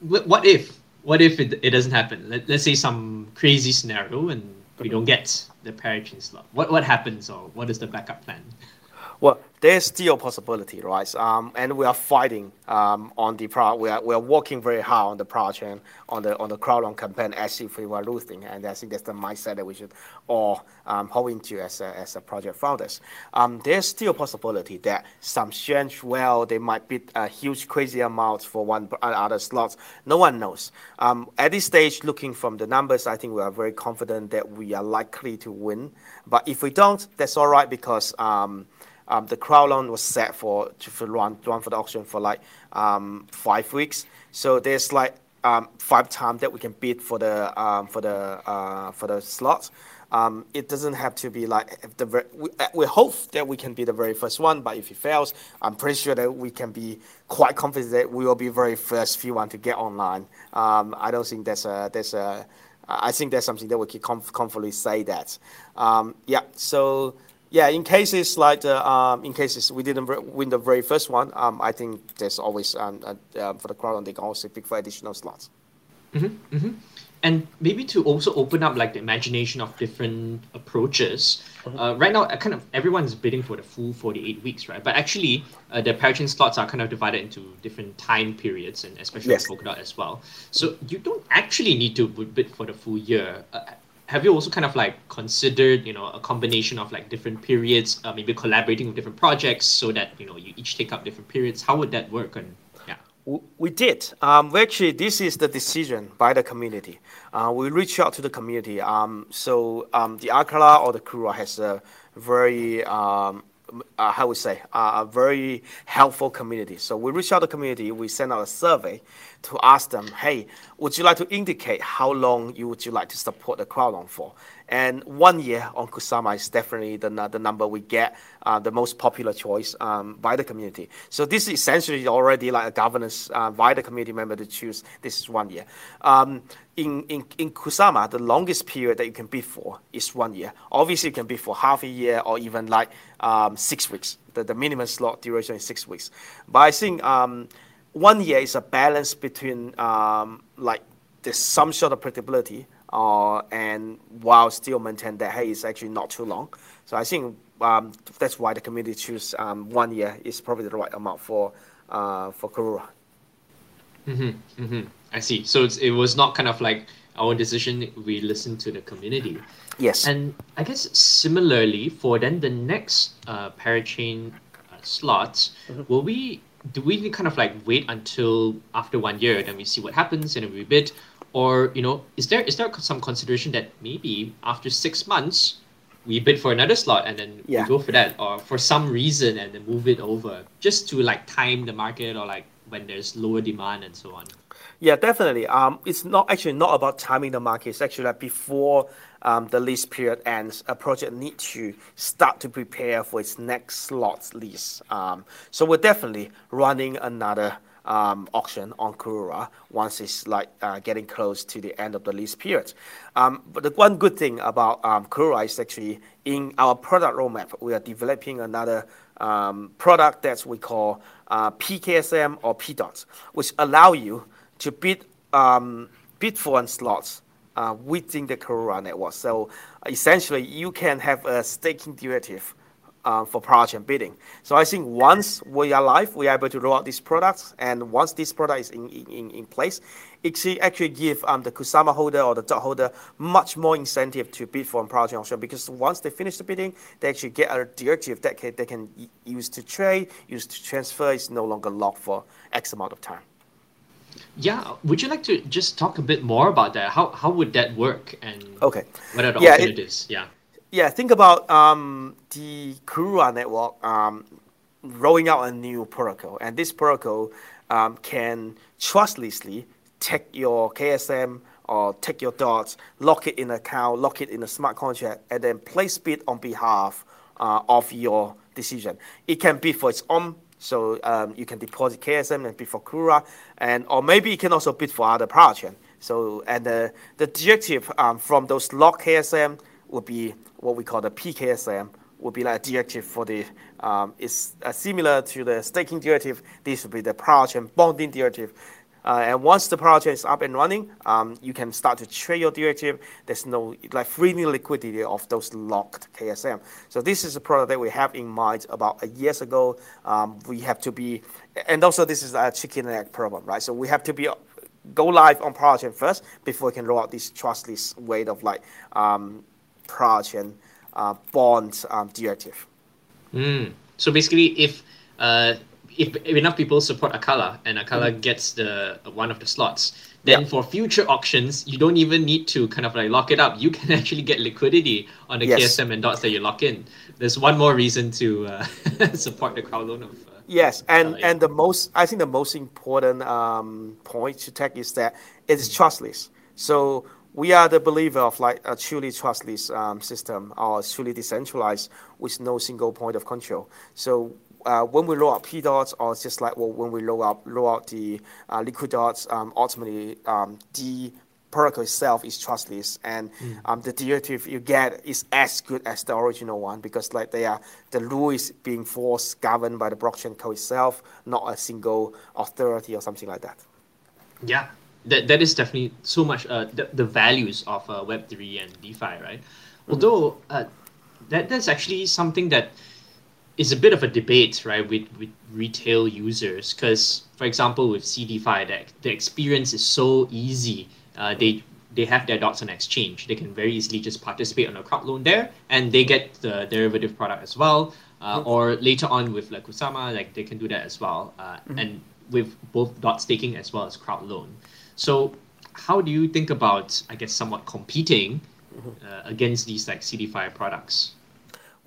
what if what if it, it doesn't happen? Let, let's say some crazy scenario and we don't get the parachain slot. What what happens or what is the backup plan? Well, there's still a possibility, right? Um, and we are fighting um, on the pro. We are we are working very hard on the project on the on the crowd campaign as if we were losing, and I think that's the mindset that we should all um, hold into as a, as a project founders. Um, there's still a possibility that some change well they might bid a huge crazy amount for one other slots. No one knows. Um, at this stage, looking from the numbers, I think we are very confident that we are likely to win. But if we don't, that's all right because. Um, um, the crowd loan was set for to run run for the auction for like um, five weeks. So there's like um, five times that we can bid for the um, for the uh, for the slots. Um, it doesn't have to be like the we, uh, we hope that we can be the very first one, but if it fails, I'm pretty sure that we can be quite confident that we will be very first few one to get online. Um, I don't think that's a that's a I think that's something that we can comf- comfortably say that. yeah, so yeah, in cases like the, um, in cases we didn't win the very first one, um, I think there's always um, uh, for the crowd, they can also pick for additional slots. Mm-hmm, mm-hmm. And maybe to also open up like the imagination of different approaches. Mm-hmm. Uh, right now, kind of everyone's bidding for the full 48 weeks, right? But actually, uh, the parachain slots are kind of divided into different time periods, and especially yes. Polkadot as well. So you don't actually need to bid for the full year. Uh, have you also kind of like considered you know a combination of like different periods uh, maybe collaborating with different projects so that you know you each take up different periods? How would that work and yeah? We did. Um, actually this is the decision by the community. Uh, we reach out to the community. Um, so um, the Acala or the Karura has a very um, uh, how we say, uh, a very helpful community. So we reach out to the community, we send out a survey to ask them, hey, would you like to indicate how long you would you like to support the crowd loan for? And one year on Kusama is definitely the, the number we get, uh, the most popular choice um, by the community. So this is essentially already like a governance uh, by the community member to choose. This is one year. Um, in, in, in Kusama, the longest period that you can bid for is one year. Obviously, you can bid for half a year or even like um, six weeks. The, the minimum slot duration is six weeks. But I think um, one year is a balance between um, like there's some sort of predictability uh, and while still maintain that hey, it's actually not too long. So I think um, that's why the community choose um, one year is probably the right amount for uh, for Karura. Mm-hmm, mm-hmm. I see. So it was not kind of like our decision. We listened to the community. Yes. And I guess similarly for then the next uh, parachain uh, slots, mm-hmm. will we do we kind of like wait until after one year then we see what happens and then we bid or you know is there is there some consideration that maybe after six months we bid for another slot and then yeah. we go for that or for some reason and then move it over just to like time the market or like when there's lower demand and so on? Yeah definitely. Um it's not actually not about timing the market. It's actually like before um, the lease period ends, a project needs to start to prepare for its next slot lease. Um, so we're definitely running another um, auction on Karura once it's like uh, getting close to the end of the lease period. Um, but the one good thing about um, Karura is actually in our product roadmap, we are developing another um, product that we call uh, PKSM or PDOT, which allow you to bid um, bid for one slots uh, within the Karura network. So essentially, you can have a staking derivative uh, for project bidding. So I think once we are live, we are able to roll out these products, and once this product is in, in, in place, it should actually give um, the Kusama holder or the dot holder much more incentive to bid for a project auction because once they finish the bidding, they actually get a derivative that can, they can use to trade, use to transfer. It's no longer locked for X amount of time. Yeah, would you like to just talk a bit more about that? How how would that work and okay, what are the yeah, alternatives? It, yeah yeah, think about um, the Karura network um, rolling out a new protocol, and this protocol um, can trustlessly take your KSM or take your dots, lock it in an account, lock it in a smart contract, and then place bid on behalf uh, of your decision. It can be for its own, so um, you can deposit KSM and bid for Karura, and or maybe you can also bid for other project. So and the the objective um, from those locked KSM would be what we call the PKSM, would be like a derivative for the, um, it's uh, similar to the staking derivative. This would be the project bonding derivative. Uh, and once the project is up and running, um, you can start to trade your derivative. There's no like freely liquidity of those locked KSM. So this is a product that we have in mind about a years ago. Um, we have to be, and also this is a chicken and egg problem, right? So we have to be go live on project first before we can roll out this trustless way of like um, project uh, bond um, directive. Mm. So basically, if uh, if enough people support Acala and Acala mm. gets the one of the slots, then for future auctions, you don't even need to kind of like lock it up. You can actually get liquidity on the yes. KSM and dots that you lock in. There's one more reason to uh, support the crowd loan of. Uh, yes, and and the most I think the most important um, point to take is that it's mm. trustless. So we are the believer of like a truly trustless um, system or truly decentralized with no single point of control. So uh, when we roll out P dots, or just like well, when we roll out roll out the uh, liquid dots, um, ultimately um, the protocol itself is trustless, and mm. um, the derivative you get is as good as the original one because like they are the rule is being forced governed by the blockchain code itself, not a single authority or something like that. Yeah, that that is definitely so much uh, the, the values of uh, Web three and DeFi, right? Mm. Although uh, that that's actually something that is a bit of a debate, right, with, with retail users. Because, for example, with CDFI, that the experience is so easy. Uh, they they have their dots on exchange. They can very easily just participate on a crowd loan there, and they get the derivative product as well. Uh, mm-hmm. Or later on with like Kusama, like they can do that as well. Uh, mm-hmm. And with both dot staking as well as crowd loan. So, how do you think about, I guess, somewhat competing mm-hmm. uh, against these like CDFI products?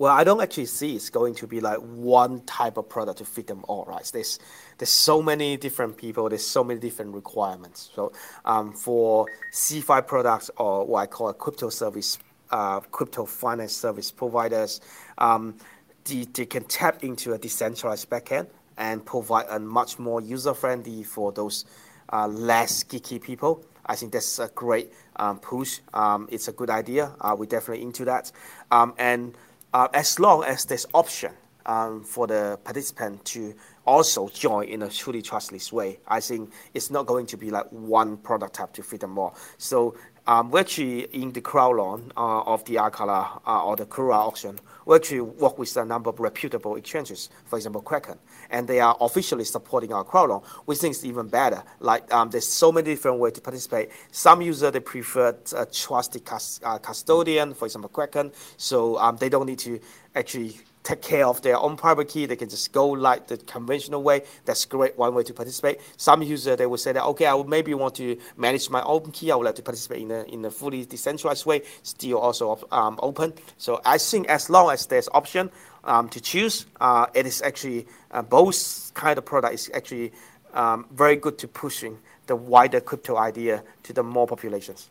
Well, I don't actually see it's going to be like one type of product to fit them all, right? There's there's so many different people, there's so many different requirements. So um, for CeFi products or what I call a crypto service, uh, crypto finance service providers, um, the, they can tap into a decentralized backend and provide a much more user friendly for those uh, less geeky people. I think that's a great um, push. Um, it's a good idea. Uh, we're definitely into that. Um, and uh, as long as there's option um, for the participant to also join in a truly trustless way, I think it's not going to be like one product type to fit them all. So um, we actually in the crowd uh, of the Acala uh, or the Karura auction, we actually work with a number of reputable exchanges, for example, Kraken, and they are officially supporting our crowd loan. We think it's even better. Like um, there's so many different ways to participate. Some users they prefer a trusted uh, custodian, for example, Kraken, so um, they don't need to actually take care of their own private key. They can just go like the conventional way. That's great, one way to participate. Some user they will say that, okay, I would maybe want to manage my own key. I would like to participate in a, in a fully decentralized way, still also um, open. So I think as long as there's option um, to choose, uh, it is actually, uh, both kind of product is actually um, very good to pushing the wider crypto idea to the more populations.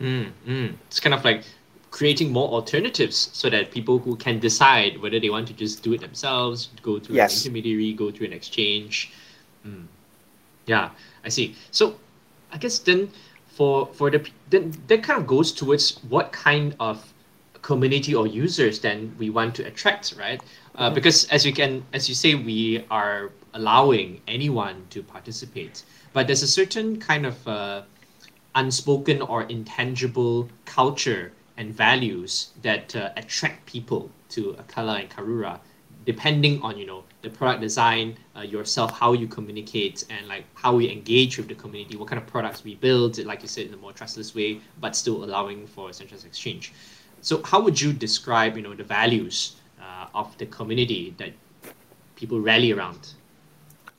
Mm, mm. It's kind of like creating more alternatives so that people who can decide whether they want to just do it themselves, go through yes. an intermediary, go through an exchange. Mm. Yeah, I see. So I guess then for for the then that kind of goes towards what kind of community or users then we want to attract, right? Uh, mm-hmm. Because as you can as you say, we are allowing anyone to participate, but there's a certain kind of uh, unspoken or intangible culture and values that uh, attract people to Acala and Karura, depending on you know the product design, uh, yourself, how you communicate, and like how we engage with the community, what kind of products we build, like you said, in a more trustless way, but still allowing for a centralized exchange. So, how would you describe you know the values uh, of the community that people rally around?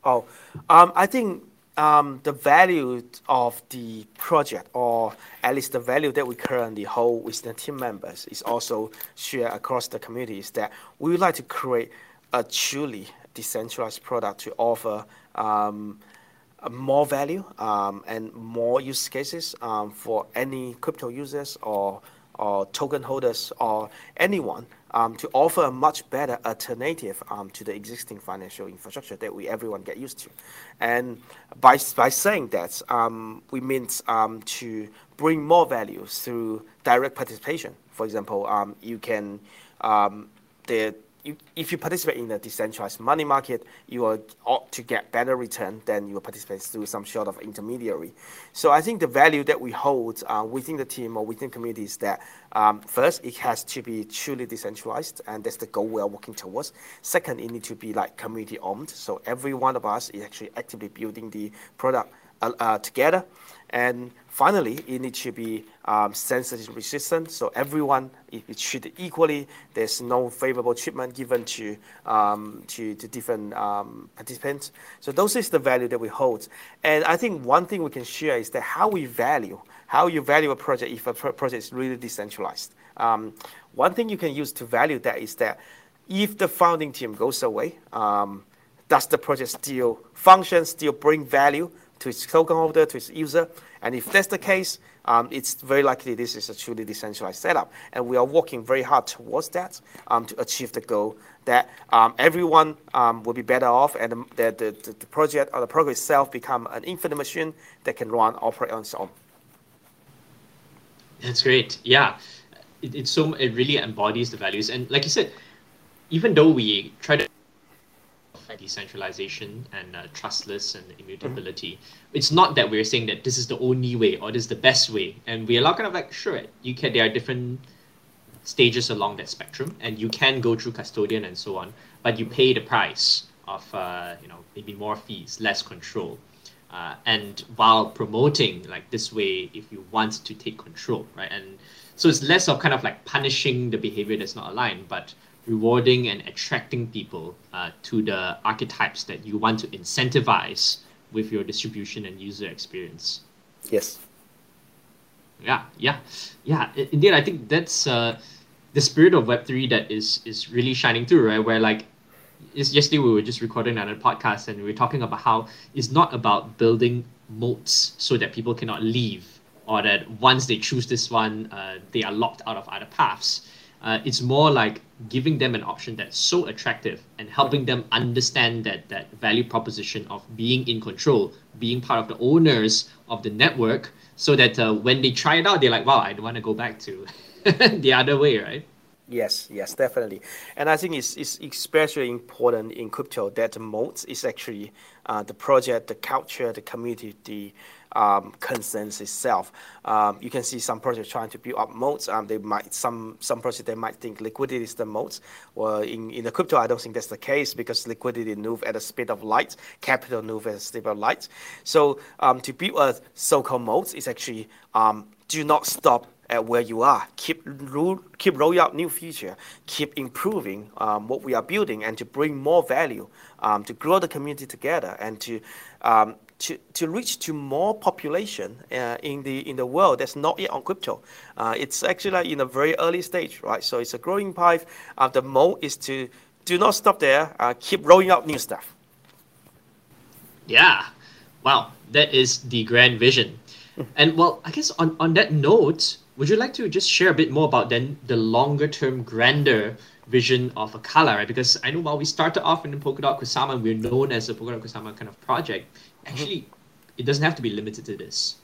Oh, um, I think um, the value of the project, or at least the value that we currently hold with the team members, is also shared across the community. Is That we would like to create a truly decentralized product to offer um, more value um, and more use cases um, for any crypto users or or token holders or anyone um, to offer a much better alternative um, to the existing financial infrastructure that we everyone get used to. And by, by saying that, um, we mean um, to bring more value through direct participation. For example, um, you can, um, the you, if you participate in the decentralized money market, you ought to get better return than you participate through some sort of intermediary. So I think the value that we hold uh, within the team or within community is that um, first, it has to be truly decentralized, and that's the goal we are working towards. Second, it needs to be like community owned, so every one of us is actually actively building the product uh, uh, together. And finally, it needs to be um, censorship resistant, so everyone is treated equally. There's no favorable treatment given to um, to, to, different um, participants. So those is the value that we hold. And I think one thing we can share is that how we value, how you value a project if a pro project is really decentralized. Um, one thing you can use to value that is that if the founding team goes away, um, does the project still function, still bring value? To its token holder, to its user. And if that's the case, um, it's very likely this is a truly decentralized setup. And we are working very hard towards that um, to achieve the goal that um, everyone um, will be better off and the, the, the, the, project or the program itself become an infinite machine that can run, operate on its own. That's great. Yeah. It, it's so, it really embodies the values. And like you said, even though we try to decentralization and uh, trustless and immutability. Mm-hmm. It's not that we're saying that this is the only way or this is the best way, and we allow kind of like sure, you can. There are different stages along that spectrum, and you can go through custodian and so on, but you pay the price of uh, you know maybe more fees, less control. Uh, and while promoting like this way if you want to take control right and so it's less of kind of like punishing the behavior that's not aligned but rewarding and attracting people uh, to the archetypes that you want to incentivize with your distribution and user experience. Yes. Yeah, yeah, yeah. Indeed, I think that's uh, the spirit of Web three that is is really shining through, right? Where like, yesterday we were just recording another podcast and we were talking about how it's not about building moats so that people cannot leave or that once they choose this one, uh, they are locked out of other paths uh, it's more like giving them an option that's so attractive and helping them understand that that value proposition of being in control, being part of the owners of the network, so that uh, when they try it out, they're like, "Wow, I don't want to go back to the other way," right? Yes, yes, definitely. And I think it's, it's especially important in crypto that the modes is actually uh, the project, the culture, the community, the um, concerns itself. Um, you can see some projects trying to build up modes. Um, they might some some projects they might think liquidity is the modes. Well, in, in the crypto, I don't think that's the case because liquidity move at the speed of light, capital move at the speed of light. So um, to build a so-called modes is actually um, do not stop at where you are. Keep keep rolling out new feature. Keep improving um, what we are building, and to bring more value, um, to grow the community together, and to um, to, to reach to more population uh, in the in the world that's not yet on crypto. Uh, it's actually like in a very early stage, right? So it's a growing pipe. Uh, the mode is to do not stop there. Uh, keep rolling out new stuff. Yeah, wow, that is the grand vision. and well, I guess on on that note, would you like to just share a bit more about then the longer term, grander vision of Acala, right? Because I know while we started off in the Polkadot Kusama, we're known as a Polkadot Kusama kind of project actually it doesn't have to be limited to this.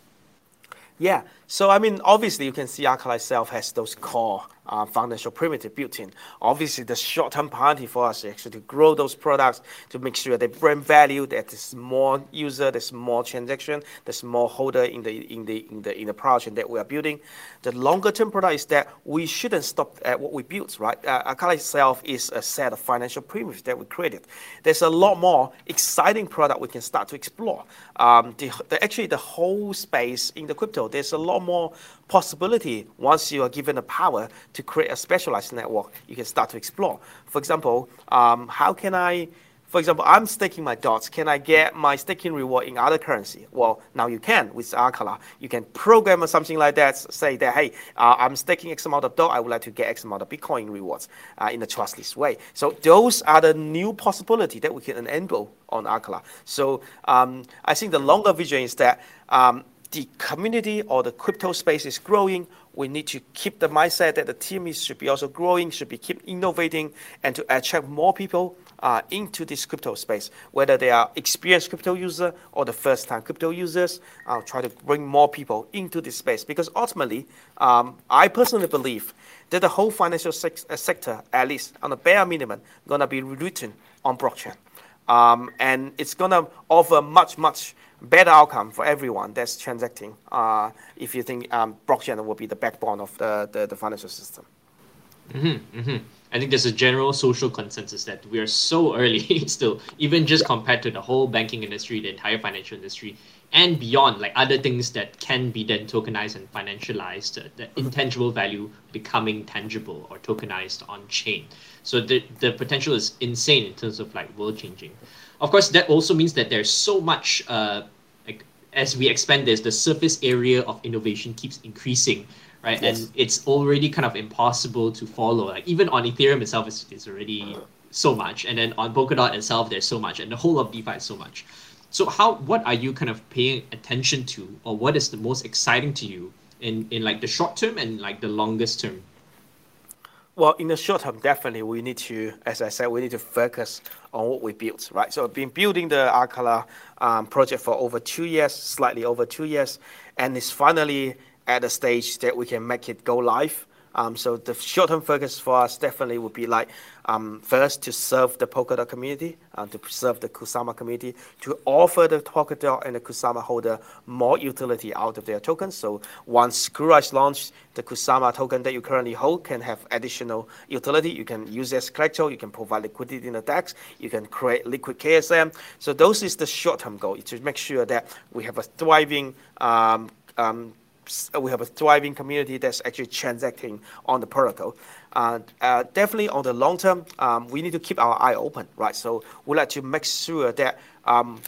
Yeah, so I mean, obviously you can see Acala itself has those core uh, foundational primitive built in. Obviously, the short-term priority for us is actually to grow those products to make sure they bring value, that there's more user, there's more transaction, there's more holder in the in the in the in the project that we are building. The longer-term product is that we shouldn't stop at what we built, right? Uh, Acala itself is a set of financial primitives that we created. There's a lot more exciting product we can start to explore. Um, the, the, actually, the whole space in the crypto, there's a lot more possibility once you are given the power to create a specialized network you can start to explore. For example, um, how can I, for example, I'm staking my dots. Can I get my staking reward in other currency? Well, now you can with Acala. You can program or something like that, say that, hey, uh, I'm staking X amount of dot, I would like to get X amount of Bitcoin rewards uh, in a trustless way. So those are the new possibility that we can enable on Acala. So um, I think the longer vision is that um, the community or the crypto space is growing, we need to keep the mindset that the team is, should be also growing, should be keep innovating, and to attract more people uh, into this crypto space, whether they are experienced crypto user or the first time crypto users. I'll try to bring more people into this space because ultimately, um, I personally believe that the whole financial uh, sector, at least on a bare minimum, gonna be written on blockchain. Um, and it's gonna offer much, much better outcome for everyone that's transacting uh, if you think um, blockchain will be the backbone of the, the, the financial system. Mm-hmm, mm-hmm. I think there's a general social consensus that we are so early still, even just compared to the whole banking industry, the entire financial industry, and beyond, like other things that can be then tokenized and financialized, uh, the mm-hmm. intangible value becoming tangible or tokenized on chain. So the, the potential is insane in terms of like world changing. Of course, that also means that there's so much, uh, like as we expand this, the surface area of innovation keeps increasing right? Yes. And it's already kind of impossible to follow. Like even on Ethereum itself, it's, it's already so much, and then on Polkadot itself, there's so much, and the whole of DeFi is so much. So how what are you kind of paying attention to, or what is the most exciting to you in in like the short term and like the longest term? Well, in the short term, definitely we need to, as I said, we need to focus on what we built, right? So I've been building the Acala um, project for over two years, slightly over two years, and it's finally at a stage that we can make it go live. Um, so the short-term focus for us definitely would be like um, first to serve the Polkadot community, uh, to serve the Kusama community, to offer the Polkadot and the Kusama holder more utility out of their tokens. So once Karura launched, the Kusama token that you currently hold can have additional utility. You can use as collateral, you can provide liquidity in the DEX, you can create liquid KSM. So those is the short-term goal, to make sure that we have a thriving um, um, we have a thriving community that's actually transacting on the protocol. Uh, uh, definitely on the long term, um, we need to keep our eye open, right? So we like to make sure that um,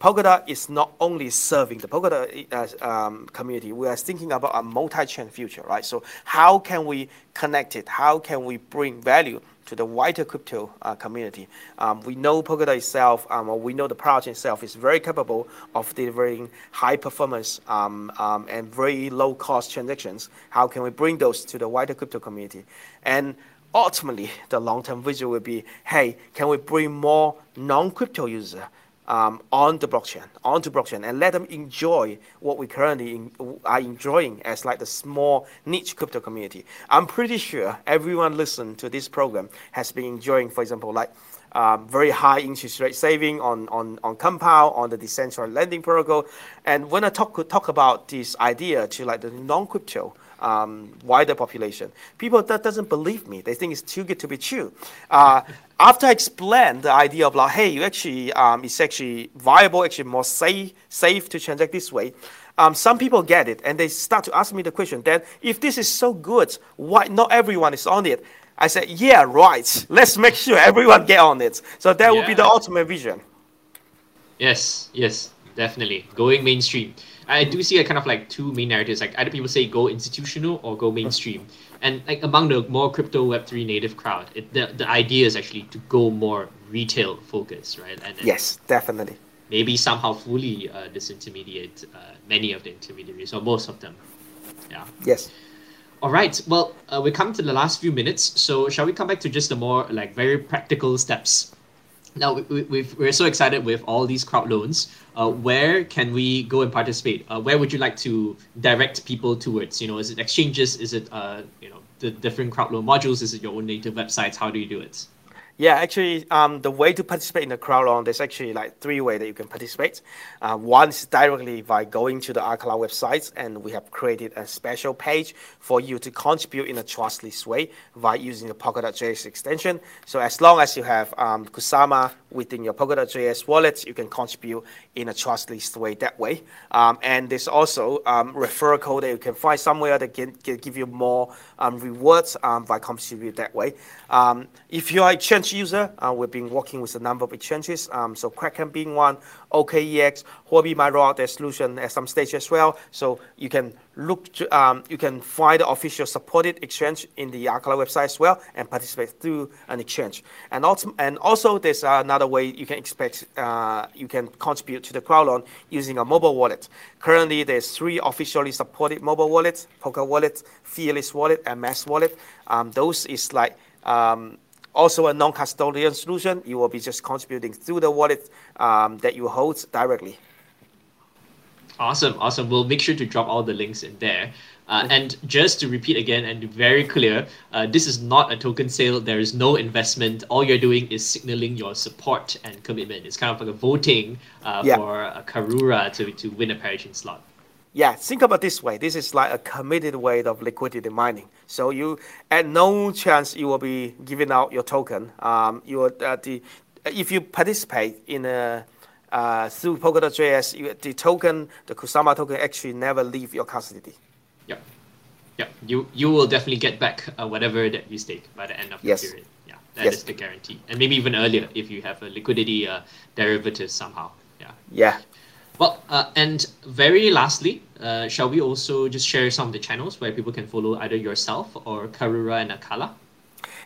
Polkadot is not only serving the Polkadot uh, um, community, we are thinking about a multi-chain future, right? So how can we connect it? How can we bring value to the wider crypto uh, community. Um, we know Polkadot itself, um, or we know the project itself is very capable of delivering high performance um, um, and very low cost transactions. How can we bring those to the wider crypto community? And ultimately, the long term vision will be, hey, can we bring more non crypto users? Um, on the blockchain, onto blockchain, and let them enjoy what we currently in, are enjoying as like the small niche crypto community. I'm pretty sure everyone listening to this program has been enjoying, for example, like um, very high interest rate saving on, on, on Compound, on the decentralized lending protocol. And when I talk, talk about this idea to like the non-crypto um, wider population. People that doesn't believe me. They think it's too good to be true. Uh, after I explain the idea of like, hey, you actually um, it's actually viable, actually more safe, safe to transact this way. Um, some people get it and they start to ask me the question. that if this is so good, why not everyone is on it? I said, yeah, right. Let's make sure everyone get on it. So that yeah. would be the ultimate vision. Yes, yes, definitely going mainstream. I do see a kind of like two main narratives. Like either people say go institutional or go mainstream. And like among the more crypto Web three native crowd, it, the the idea is actually to go more retail focused, right? And, and yes, definitely. Maybe somehow fully uh, disintermediate uh, many of the intermediaries or most of them. Yeah. Yes. All right. Well, uh, we come to the last few minutes. So shall we come back to just the more like very practical steps now we, we're so excited with all these crowd loans. Uh, where can we go and participate? Uh, where would you like to direct people towards? You know, is it exchanges? Is it uh, you know the different crowd loan modules? Is it your own native websites? How do you do it? Yeah, actually, um, the way to participate in the crowd there's actually like three ways that you can participate. Uh, one is directly by going to the Acala website, and we have created a special page for you to contribute in a trustless way by using the Polkadot.js extension. So as long as you have um, Kusama within your Polkadot.js wallet, you can contribute in a trustless way that way. Um, and there's also um, referral code that you can find somewhere that can, can give you more um, rewards um, by contributing that way. Um, if you are a exchange user, uh, we've been working with a number of exchanges. Um, so Kraken being one, OKEX, Huobi might roll out their solution at some stage as well. So you can look to, um, you can find the official supported exchange in the Acala website as well and participate through an exchange. And also, and also there's another way you can expect, uh, you can contribute to the crowd loan using a mobile wallet. Currently, there's three officially supported mobile wallets, Polkawallet, Fearless Wallet, and Math Wallet. Um, those is like um, also a non-custodian solution. You will be just contributing through the wallet um, that you hold directly. Awesome, awesome. We'll make sure to drop all the links in there. Uh, and just to repeat again and very clear, uh, this is not a token sale. There is no investment. All you're doing is signaling your support and commitment. It's kind of like a voting uh, yeah. for a Karura to, to win a Parachain slot. Yeah, think about this way. This is like a committed way of liquidity mining. So you, at no chance, you will be giving out your token. Um, you will, uh, the, if you participate in a uh, through Polkadot.js, you, the token, the Kusama token, actually never leave your custody. Yeah, yeah. You you will definitely get back uh, whatever that you stake by the end of yes. the period. Yeah, that yes. is the guarantee, and maybe even earlier if you have a liquidity uh, derivative somehow. Yeah. Yeah. Well, uh, and very lastly, uh, shall we also just share some of the channels where people can follow either yourself or Karura and Acala?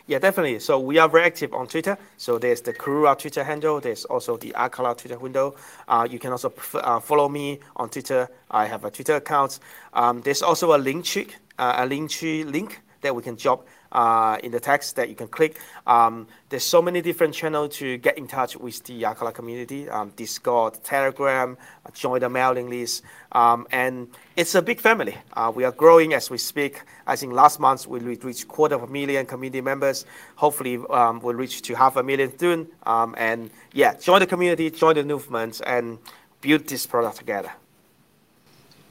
Yeah, definitely. So we are very active on Twitter. So there's the Karura Twitter handle. There's also the Acala Twitter window. Uh, you can also uh, follow me on Twitter. I have a Twitter account. Um, there's also a link tree, uh, a link tree link that we can drop uh, in the text that you can click. Um, there's so many different channels to get in touch with the Acala community, um, Discord, Telegram, uh, join the mailing list, um, and it's a big family. Uh, we are growing as we speak. I think last month we reached quarter of a million community members. Hopefully um, we'll reach to half a million soon. Um, and yeah, join the community, join the movement, and build this product together.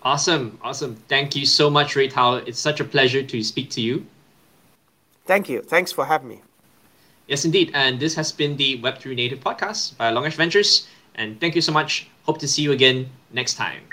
Awesome, awesome. Thank you so much, Rui Tao. It's such a pleasure to speak to you. Thank you. Thanks for having me. Yes, indeed. And this has been the Web3 Native podcast by LongHash Ventures. And thank you so much. Hope to see you again next time.